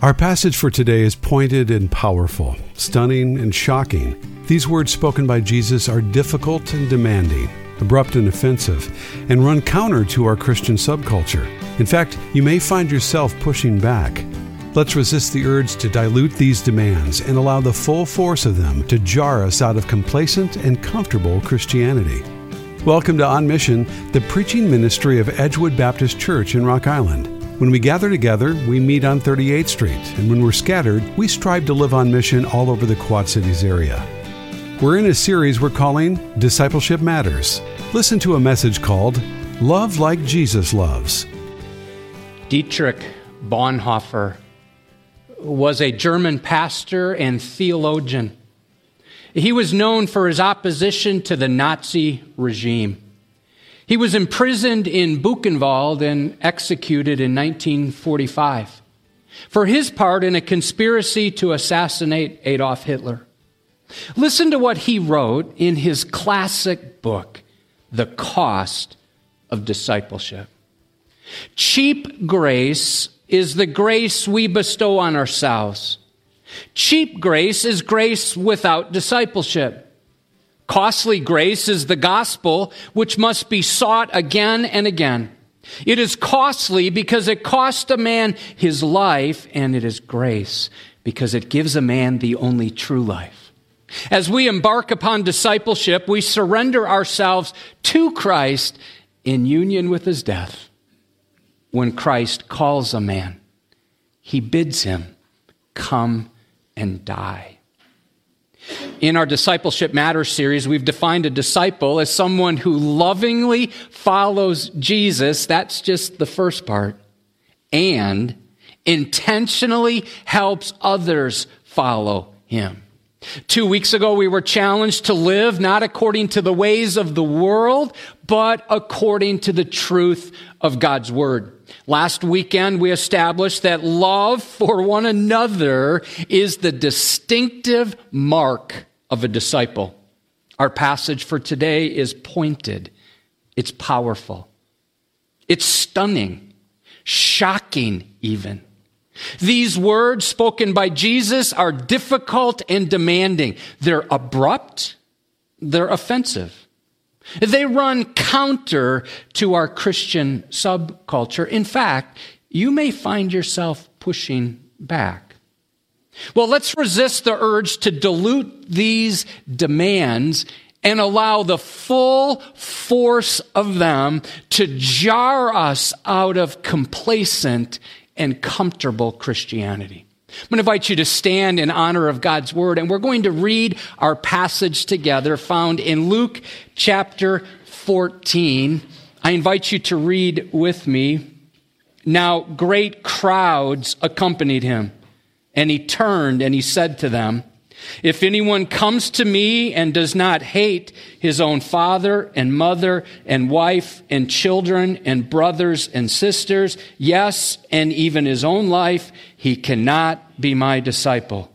Our passage for today is pointed and powerful, stunning and shocking. These words spoken by Jesus are difficult and demanding, abrupt and offensive, and run counter to our Christian subculture. In fact, you may find yourself pushing back. Let's resist the urge to dilute these demands and allow the full force of them to jar us out of complacent and comfortable Christianity. Welcome to On Mission, the preaching ministry of Edgewood Baptist Church in Rock Island. When we gather together, we meet on 38th Street, and when we're scattered, we strive to live on mission all over the Quad Cities area. We're in a series we're calling Discipleship Matters. Listen to a message called Love Like Jesus Loves. Dietrich Bonhoeffer was a German pastor and theologian. He was known for his opposition to the Nazi regime. He was imprisoned in Buchenwald and executed in 1945 for his part in a conspiracy to assassinate Adolf Hitler. Listen to what he wrote in his classic book, The Cost of Discipleship. Cheap grace is the grace we bestow on ourselves. Cheap grace is grace without discipleship. Costly grace is the gospel, which must be sought again and again. It is costly because it cost a man his life, and it is grace because it gives a man the only true life. As we embark upon discipleship, we surrender ourselves to Christ in union with his death. When Christ calls a man, he bids him come and die. In our Discipleship Matters series, we've defined a disciple as someone who lovingly follows Jesus. That's just the first part. And intentionally helps others follow him. Two weeks ago, we were challenged to live not according to the ways of the world, but according to the truth of God's word. Last weekend, we established that love for one another is the distinctive mark of a disciple. Our passage for today is pointed, it's powerful, it's stunning, shocking, even. These words spoken by Jesus are difficult and demanding. They're abrupt, they're offensive. They run counter to our Christian subculture. In fact, you may find yourself pushing back. Well, let's resist the urge to dilute these demands and allow the full force of them to jar us out of complacent and comfortable Christianity. I'm going to invite you to stand in honor of God's word, and we're going to read our passage together found in Luke chapter 14. I invite you to read with me. Now, great crowds accompanied him, and he turned and he said to them, if anyone comes to me and does not hate his own father and mother and wife and children and brothers and sisters, yes, and even his own life, he cannot be my disciple.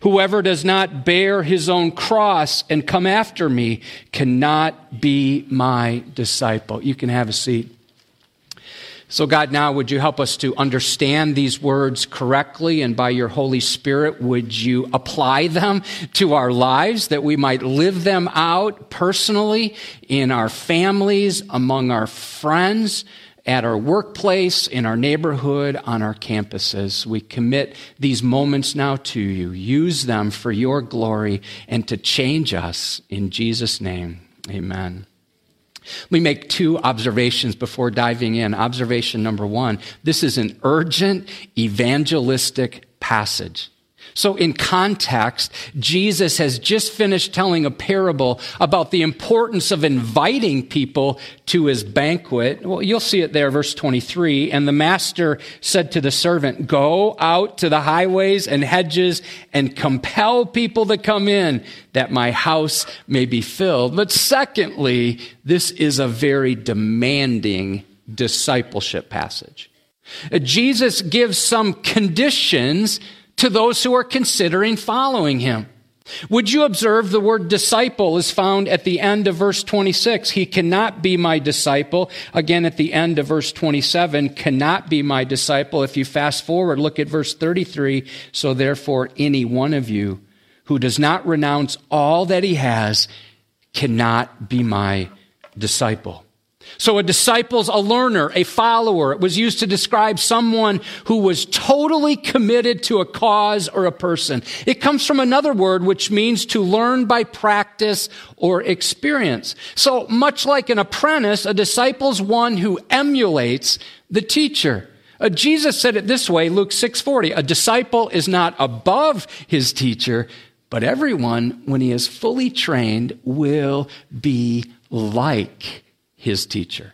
Whoever does not bear his own cross and come after me cannot be my disciple. You can have a seat. So, God, now would you help us to understand these words correctly, and by your Holy Spirit, would you apply them to our lives that we might live them out personally in our families, among our friends, at our workplace, in our neighborhood, on our campuses. We commit these moments now to you. Use them for your glory and to change us. In Jesus' name, amen. We make two observations before diving in. Observation number one this is an urgent evangelistic passage. So, in context, Jesus has just finished telling a parable about the importance of inviting people to his banquet. Well, you'll see it there, verse 23. And the master said to the servant, Go out to the highways and hedges and compel people to come in that my house may be filled. But secondly, this is a very demanding discipleship passage. Jesus gives some conditions to those who are considering following him. Would you observe the word disciple is found at the end of verse 26? He cannot be my disciple. Again, at the end of verse 27, cannot be my disciple. If you fast forward, look at verse 33. So therefore, any one of you who does not renounce all that he has cannot be my disciple. So a disciple's a learner, a follower. It was used to describe someone who was totally committed to a cause or a person. It comes from another word which means to learn by practice or experience. So much like an apprentice, a disciple's one who emulates the teacher. Uh, Jesus said it this way, Luke 6:40, a disciple is not above his teacher, but everyone when he is fully trained will be like his teacher.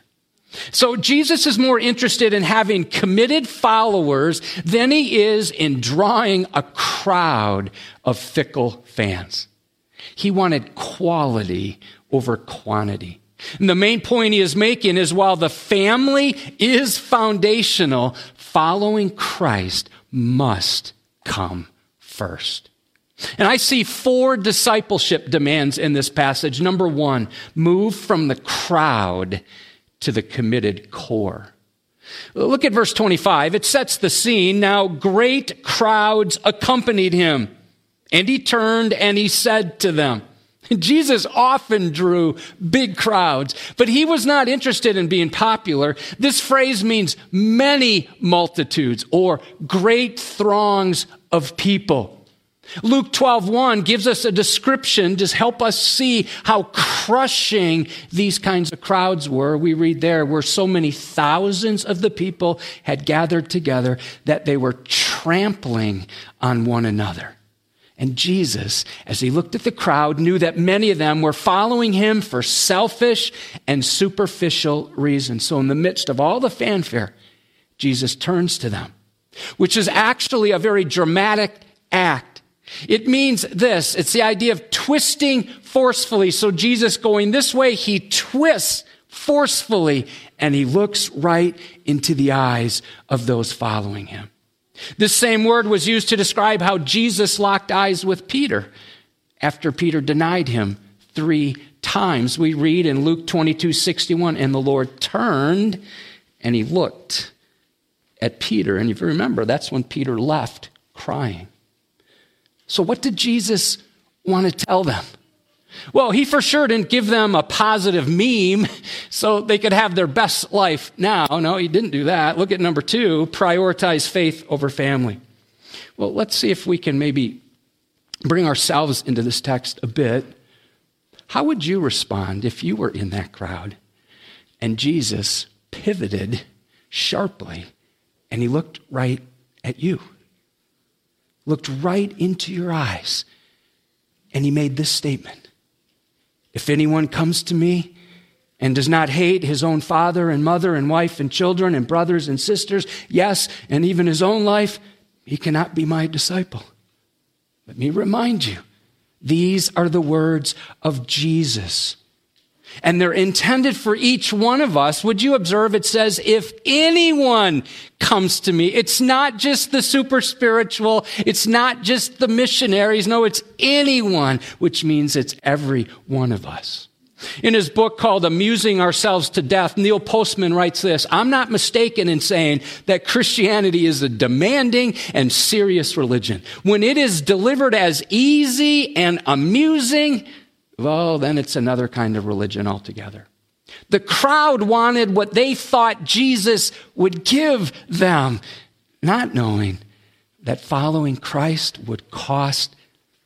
So Jesus is more interested in having committed followers than he is in drawing a crowd of fickle fans. He wanted quality over quantity. And the main point he is making is while the family is foundational, following Christ must come first. And I see four discipleship demands in this passage. Number one, move from the crowd to the committed core. Look at verse 25. It sets the scene. Now great crowds accompanied him. And he turned and he said to them, Jesus often drew big crowds, but he was not interested in being popular. This phrase means many multitudes or great throngs of people. Luke 12:1 gives us a description to help us see how crushing these kinds of crowds were. We read there where so many thousands of the people had gathered together that they were trampling on one another. And Jesus, as he looked at the crowd, knew that many of them were following him for selfish and superficial reasons. So in the midst of all the fanfare, Jesus turns to them, which is actually a very dramatic act it means this. It's the idea of twisting forcefully. So Jesus going this way, he twists forcefully and he looks right into the eyes of those following him. This same word was used to describe how Jesus locked eyes with Peter after Peter denied him three times. We read in Luke 22 61, and the Lord turned and he looked at Peter. And if you remember, that's when Peter left crying. So, what did Jesus want to tell them? Well, he for sure didn't give them a positive meme so they could have their best life now. No, he didn't do that. Look at number two prioritize faith over family. Well, let's see if we can maybe bring ourselves into this text a bit. How would you respond if you were in that crowd and Jesus pivoted sharply and he looked right at you? Looked right into your eyes and he made this statement If anyone comes to me and does not hate his own father and mother and wife and children and brothers and sisters, yes, and even his own life, he cannot be my disciple. Let me remind you, these are the words of Jesus and they're intended for each one of us. Would you observe it says, if anyone comes to me, it's not just the super spiritual. It's not just the missionaries. No, it's anyone, which means it's every one of us. In his book called Amusing Ourselves to Death, Neil Postman writes this I'm not mistaken in saying that Christianity is a demanding and serious religion. When it is delivered as easy and amusing, well, then it's another kind of religion altogether. The crowd wanted what they thought Jesus would give them, not knowing that following Christ would cost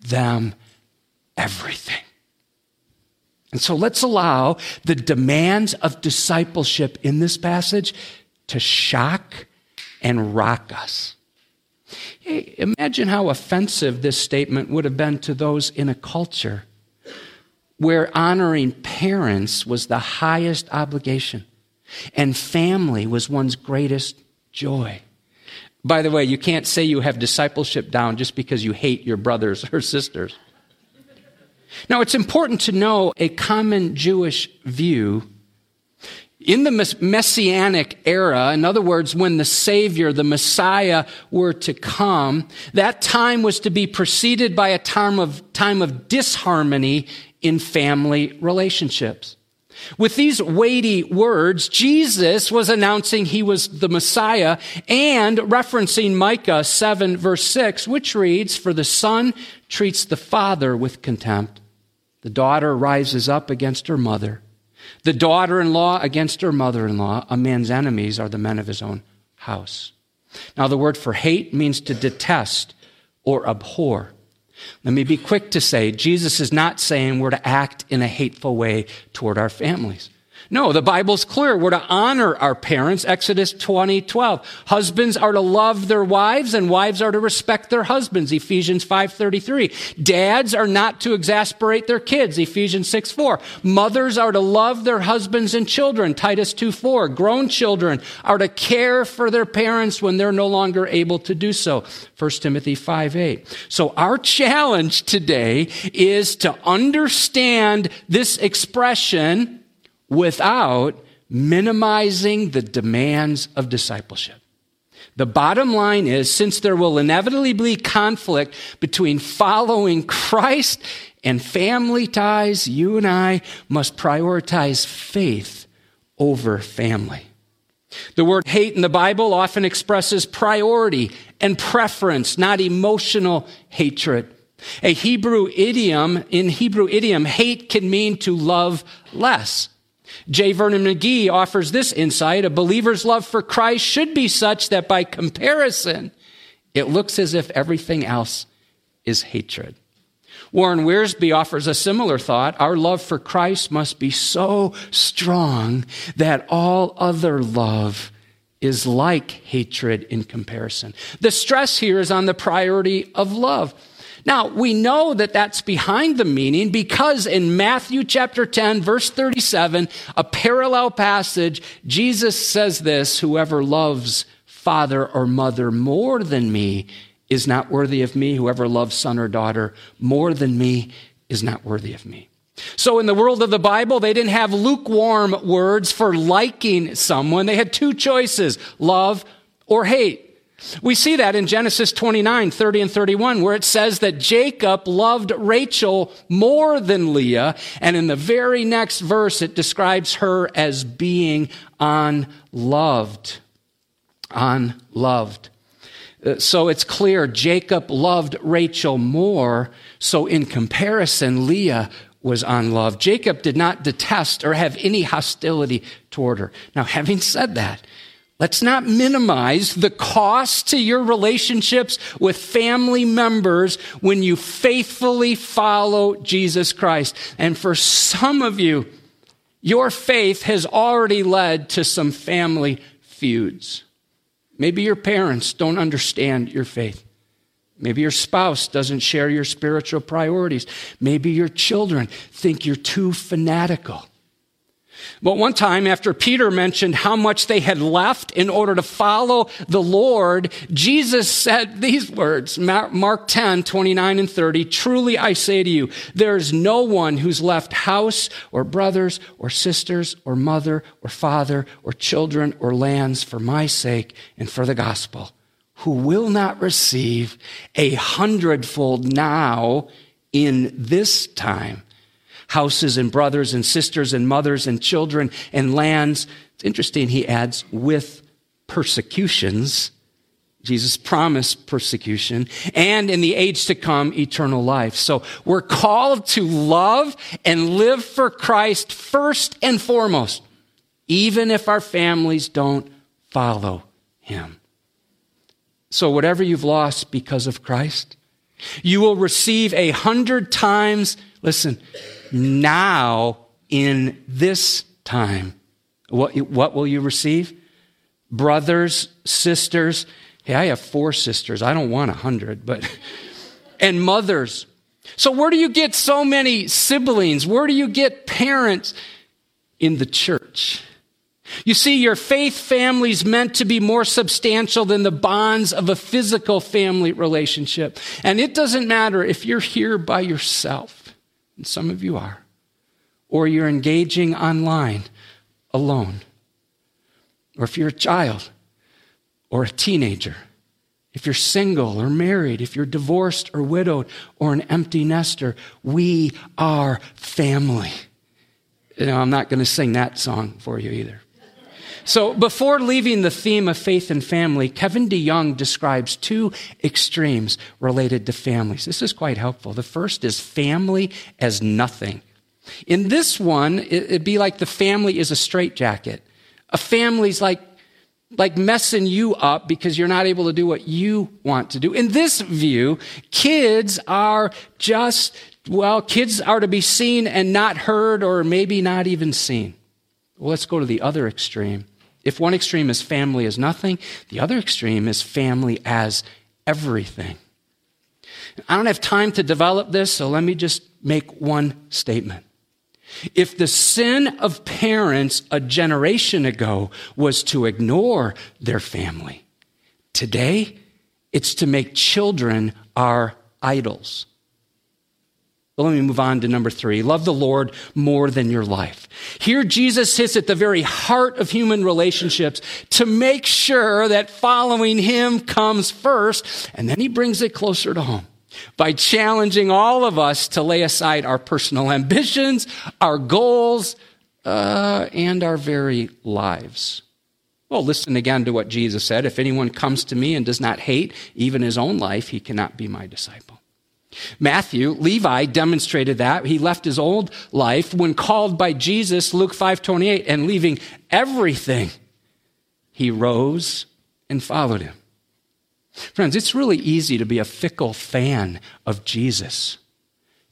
them everything. And so let's allow the demands of discipleship in this passage to shock and rock us. Hey, imagine how offensive this statement would have been to those in a culture where honoring parents was the highest obligation and family was one's greatest joy. By the way, you can't say you have discipleship down just because you hate your brothers or sisters. Now, it's important to know a common Jewish view. In the messianic era, in other words, when the Savior, the Messiah, were to come, that time was to be preceded by a time of, time of disharmony in family relationships. With these weighty words, Jesus was announcing he was the Messiah and referencing Micah 7 verse 6, which reads, For the son treats the father with contempt. The daughter rises up against her mother. The daughter in law against her mother in law. A man's enemies are the men of his own house. Now, the word for hate means to detest or abhor. Let me be quick to say, Jesus is not saying we're to act in a hateful way toward our families. No, the Bible's clear. We're to honor our parents. Exodus 20, 12. Husbands are to love their wives and wives are to respect their husbands. Ephesians 5, 33. Dads are not to exasperate their kids. Ephesians 6, 4. Mothers are to love their husbands and children. Titus 2, 4. Grown children are to care for their parents when they're no longer able to do so. 1 Timothy 5, 8. So our challenge today is to understand this expression without minimizing the demands of discipleship. The bottom line is since there will inevitably be conflict between following Christ and family ties, you and I must prioritize faith over family. The word hate in the Bible often expresses priority and preference, not emotional hatred. A Hebrew idiom, in Hebrew idiom, hate can mean to love less. J. Vernon McGee offers this insight. A believer's love for Christ should be such that by comparison, it looks as if everything else is hatred. Warren Wiersbe offers a similar thought. Our love for Christ must be so strong that all other love is like hatred in comparison. The stress here is on the priority of love. Now, we know that that's behind the meaning because in Matthew chapter 10, verse 37, a parallel passage, Jesus says this Whoever loves father or mother more than me is not worthy of me. Whoever loves son or daughter more than me is not worthy of me. So in the world of the Bible, they didn't have lukewarm words for liking someone. They had two choices, love or hate. We see that in Genesis 29, 30 and 31, where it says that Jacob loved Rachel more than Leah. And in the very next verse, it describes her as being unloved. Unloved. Uh, so it's clear Jacob loved Rachel more. So in comparison, Leah was unloved. Jacob did not detest or have any hostility toward her. Now, having said that, Let's not minimize the cost to your relationships with family members when you faithfully follow Jesus Christ. And for some of you, your faith has already led to some family feuds. Maybe your parents don't understand your faith. Maybe your spouse doesn't share your spiritual priorities. Maybe your children think you're too fanatical. But one time, after Peter mentioned how much they had left in order to follow the Lord, Jesus said these words Mark 10, 29 and 30. Truly I say to you, there is no one who's left house or brothers or sisters or mother or father or children or lands for my sake and for the gospel who will not receive a hundredfold now in this time houses and brothers and sisters and mothers and children and lands. It's interesting, he adds, with persecutions. Jesus promised persecution and in the age to come, eternal life. So we're called to love and live for Christ first and foremost, even if our families don't follow him. So whatever you've lost because of Christ, you will receive a hundred times, listen, now in this time. What, what will you receive? Brothers, sisters. Hey, I have four sisters. I don't want a hundred, but, and mothers. So where do you get so many siblings? Where do you get parents? In the church. You see, your faith family is meant to be more substantial than the bonds of a physical family relationship. And it doesn't matter if you're here by yourself and some of you are, or you're engaging online alone, or if you're a child or a teenager, if you're single or married, if you're divorced or widowed or an empty nester, we are family. You know, I'm not going to sing that song for you either. So, before leaving the theme of faith and family, Kevin DeYoung describes two extremes related to families. This is quite helpful. The first is family as nothing. In this one, it'd be like the family is a straitjacket. A family's like like messing you up because you're not able to do what you want to do. In this view, kids are just, well, kids are to be seen and not heard or maybe not even seen. Well, let's go to the other extreme. If one extreme is family as nothing, the other extreme is family as everything. I don't have time to develop this, so let me just make one statement. If the sin of parents a generation ago was to ignore their family, today it's to make children our idols. But let me move on to number three. Love the Lord more than your life. Here, Jesus hits at the very heart of human relationships to make sure that following him comes first, and then he brings it closer to home by challenging all of us to lay aside our personal ambitions, our goals, uh, and our very lives. Well, listen again to what Jesus said. If anyone comes to me and does not hate even his own life, he cannot be my disciple. Matthew, Levi demonstrated that. He left his old life when called by Jesus, Luke 5:28, and leaving everything, he rose and followed him. Friends, it's really easy to be a fickle fan of Jesus.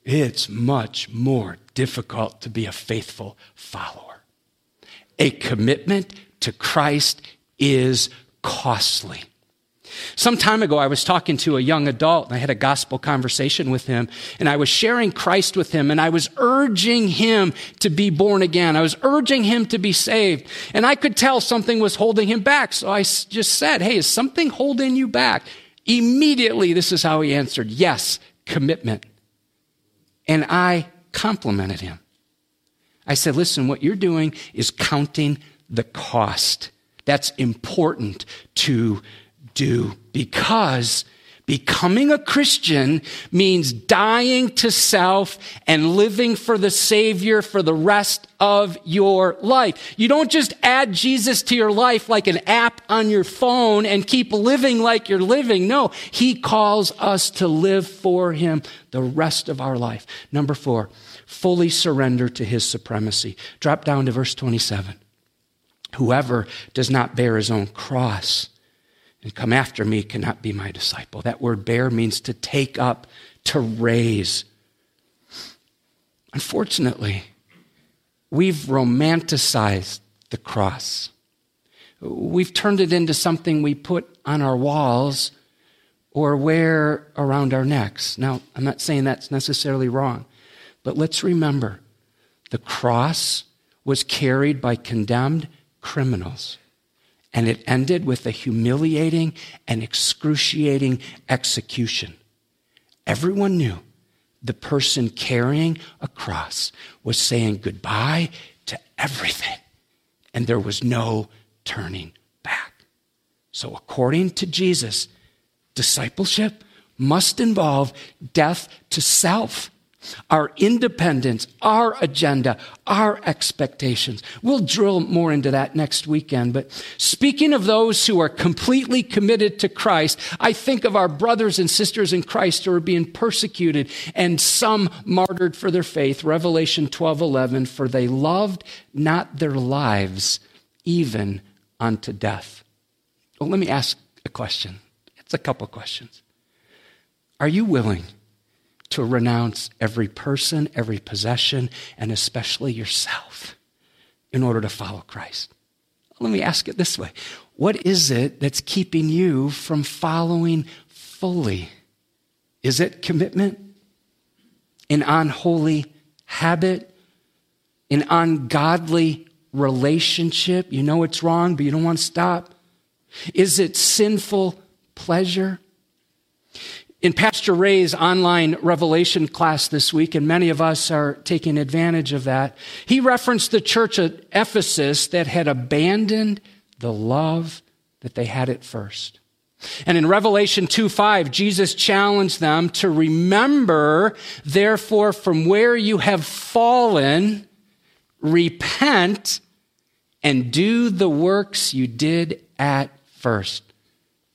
It's much more difficult to be a faithful follower. A commitment to Christ is costly. Some time ago, I was talking to a young adult and I had a gospel conversation with him and I was sharing Christ with him and I was urging him to be born again. I was urging him to be saved and I could tell something was holding him back. So I just said, Hey, is something holding you back? Immediately, this is how he answered. Yes, commitment. And I complimented him. I said, listen, what you're doing is counting the cost. That's important to do because becoming a Christian means dying to self and living for the Savior for the rest of your life. You don't just add Jesus to your life like an app on your phone and keep living like you're living. No, He calls us to live for Him the rest of our life. Number four, fully surrender to His supremacy. Drop down to verse 27. Whoever does not bear his own cross and come after me cannot be my disciple. That word bear means to take up, to raise. Unfortunately, we've romanticized the cross. We've turned it into something we put on our walls or wear around our necks. Now, I'm not saying that's necessarily wrong, but let's remember the cross was carried by condemned criminals and it ended with a humiliating and excruciating execution. Everyone knew the person carrying a cross was saying goodbye to everything, and there was no turning back. So, according to Jesus, discipleship must involve death to self our independence, our agenda, our expectations. We'll drill more into that next weekend. But speaking of those who are completely committed to Christ, I think of our brothers and sisters in Christ who are being persecuted and some martyred for their faith. Revelation 12 11, for they loved not their lives even unto death. Well, let me ask a question. It's a couple questions. Are you willing? To renounce every person, every possession, and especially yourself in order to follow Christ. Let me ask it this way What is it that's keeping you from following fully? Is it commitment? An unholy habit? An ungodly relationship? You know it's wrong, but you don't want to stop? Is it sinful pleasure? In Pastor Ray's online revelation class this week, and many of us are taking advantage of that, he referenced the church at Ephesus that had abandoned the love that they had at first. And in Revelation 2 5, Jesus challenged them to remember, therefore, from where you have fallen, repent and do the works you did at first.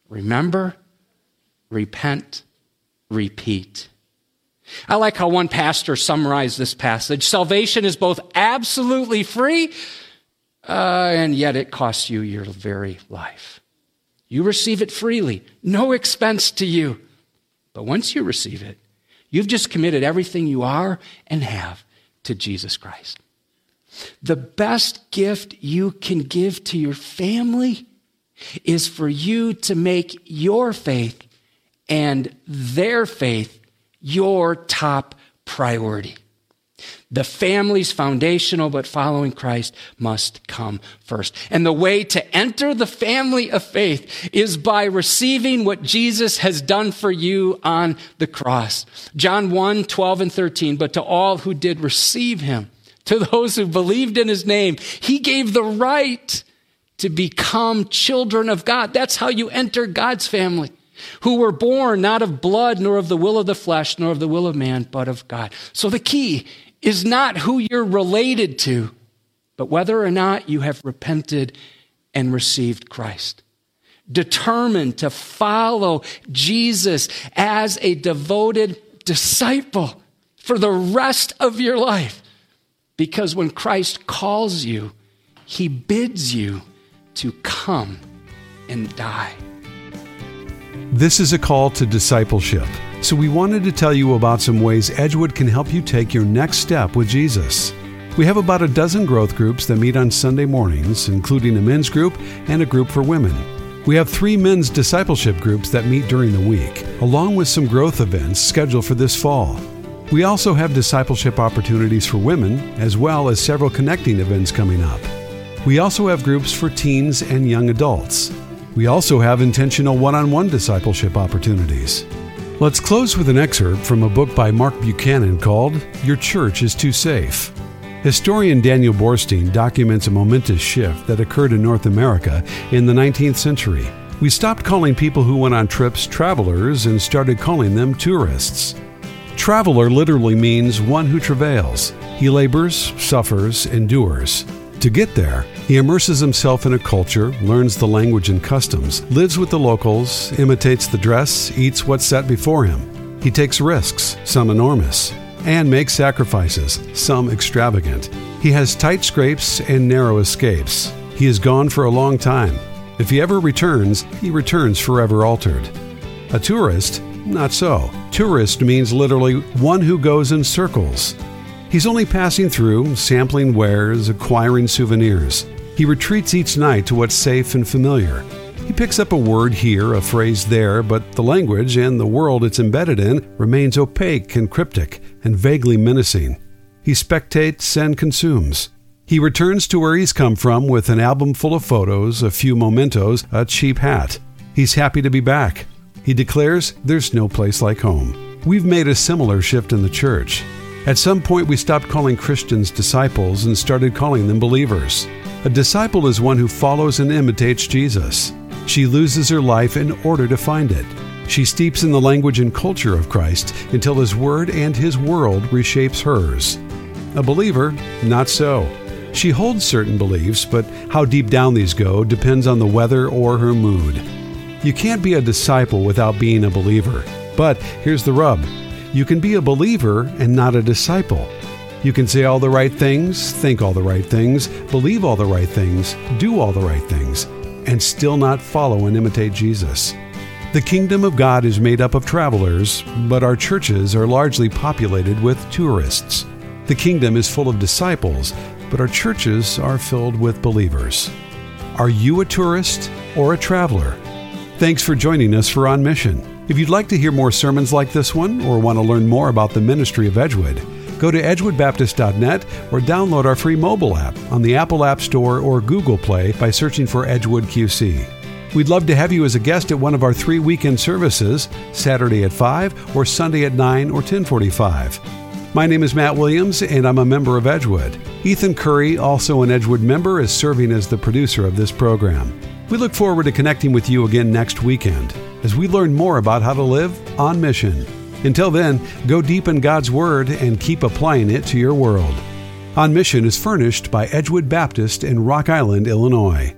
Remember, repent, repeat. I like how one pastor summarized this passage. Salvation is both absolutely free, uh, and yet it costs you your very life. You receive it freely, no expense to you. But once you receive it, you've just committed everything you are and have to Jesus Christ. The best gift you can give to your family is for you to make your faith and their faith your top priority. The family's foundational, but following Christ must come first. And the way to enter the family of faith is by receiving what Jesus has done for you on the cross. John 1, 12 and 13. But to all who did receive him, to those who believed in his name, he gave the right to become children of God. That's how you enter God's family who were born not of blood, nor of the will of the flesh, nor of the will of man, but of God. So the key is not who you're related to, but whether or not you have repented and received Christ. Determined to follow Jesus as a devoted disciple for the rest of your life. Because when Christ calls you, he bids you to come and die. This is a call to discipleship. So we wanted to tell you about some ways Edgewood can help you take your next step with Jesus. We have about a dozen growth groups that meet on Sunday mornings, including a men's group and a group for women. We have three men's discipleship groups that meet during the week, along with some growth events scheduled for this fall. We also have discipleship opportunities for women, as well as several connecting events coming up. We also have groups for teens and young adults. We also have intentional one on one discipleship opportunities. Let's close with an excerpt from a book by Mark Buchanan called Your Church is Too Safe. Historian Daniel Boorstin documents a momentous shift that occurred in North America in the 19th century. We stopped calling people who went on trips travelers and started calling them tourists. Traveler literally means one who travails. He labors, suffers, endures. To get there, he immerses himself in a culture, learns the language and customs, lives with the locals, imitates the dress, eats what's set before him. He takes risks, some enormous, and makes sacrifices, some extravagant. He has tight scrapes and narrow escapes. He is gone for a long time. If he ever returns, he returns forever altered. A tourist? Not so. Tourist means literally one who goes in circles. He's only passing through, sampling wares, acquiring souvenirs. He retreats each night to what's safe and familiar. He picks up a word here, a phrase there, but the language and the world it's embedded in remains opaque and cryptic and vaguely menacing. He spectates and consumes. He returns to where he's come from with an album full of photos, a few mementos, a cheap hat. He's happy to be back. He declares there's no place like home. We've made a similar shift in the church. At some point, we stopped calling Christians disciples and started calling them believers. A disciple is one who follows and imitates Jesus. She loses her life in order to find it. She steeps in the language and culture of Christ until His Word and His world reshapes hers. A believer, not so. She holds certain beliefs, but how deep down these go depends on the weather or her mood. You can't be a disciple without being a believer. But here's the rub you can be a believer and not a disciple. You can say all the right things, think all the right things, believe all the right things, do all the right things, and still not follow and imitate Jesus. The kingdom of God is made up of travelers, but our churches are largely populated with tourists. The kingdom is full of disciples, but our churches are filled with believers. Are you a tourist or a traveler? Thanks for joining us for On Mission. If you'd like to hear more sermons like this one or want to learn more about the ministry of Edgewood, go to edgewoodbaptist.net or download our free mobile app on the Apple App Store or Google Play by searching for Edgewood QC. We'd love to have you as a guest at one of our three weekend services, Saturday at 5 or Sunday at 9 or 1045. My name is Matt Williams and I'm a member of Edgewood. Ethan Curry, also an Edgewood member, is serving as the producer of this program. We look forward to connecting with you again next weekend as we learn more about how to live on mission. Until then, go deep in God's Word and keep applying it to your world. On Mission is furnished by Edgewood Baptist in Rock Island, Illinois.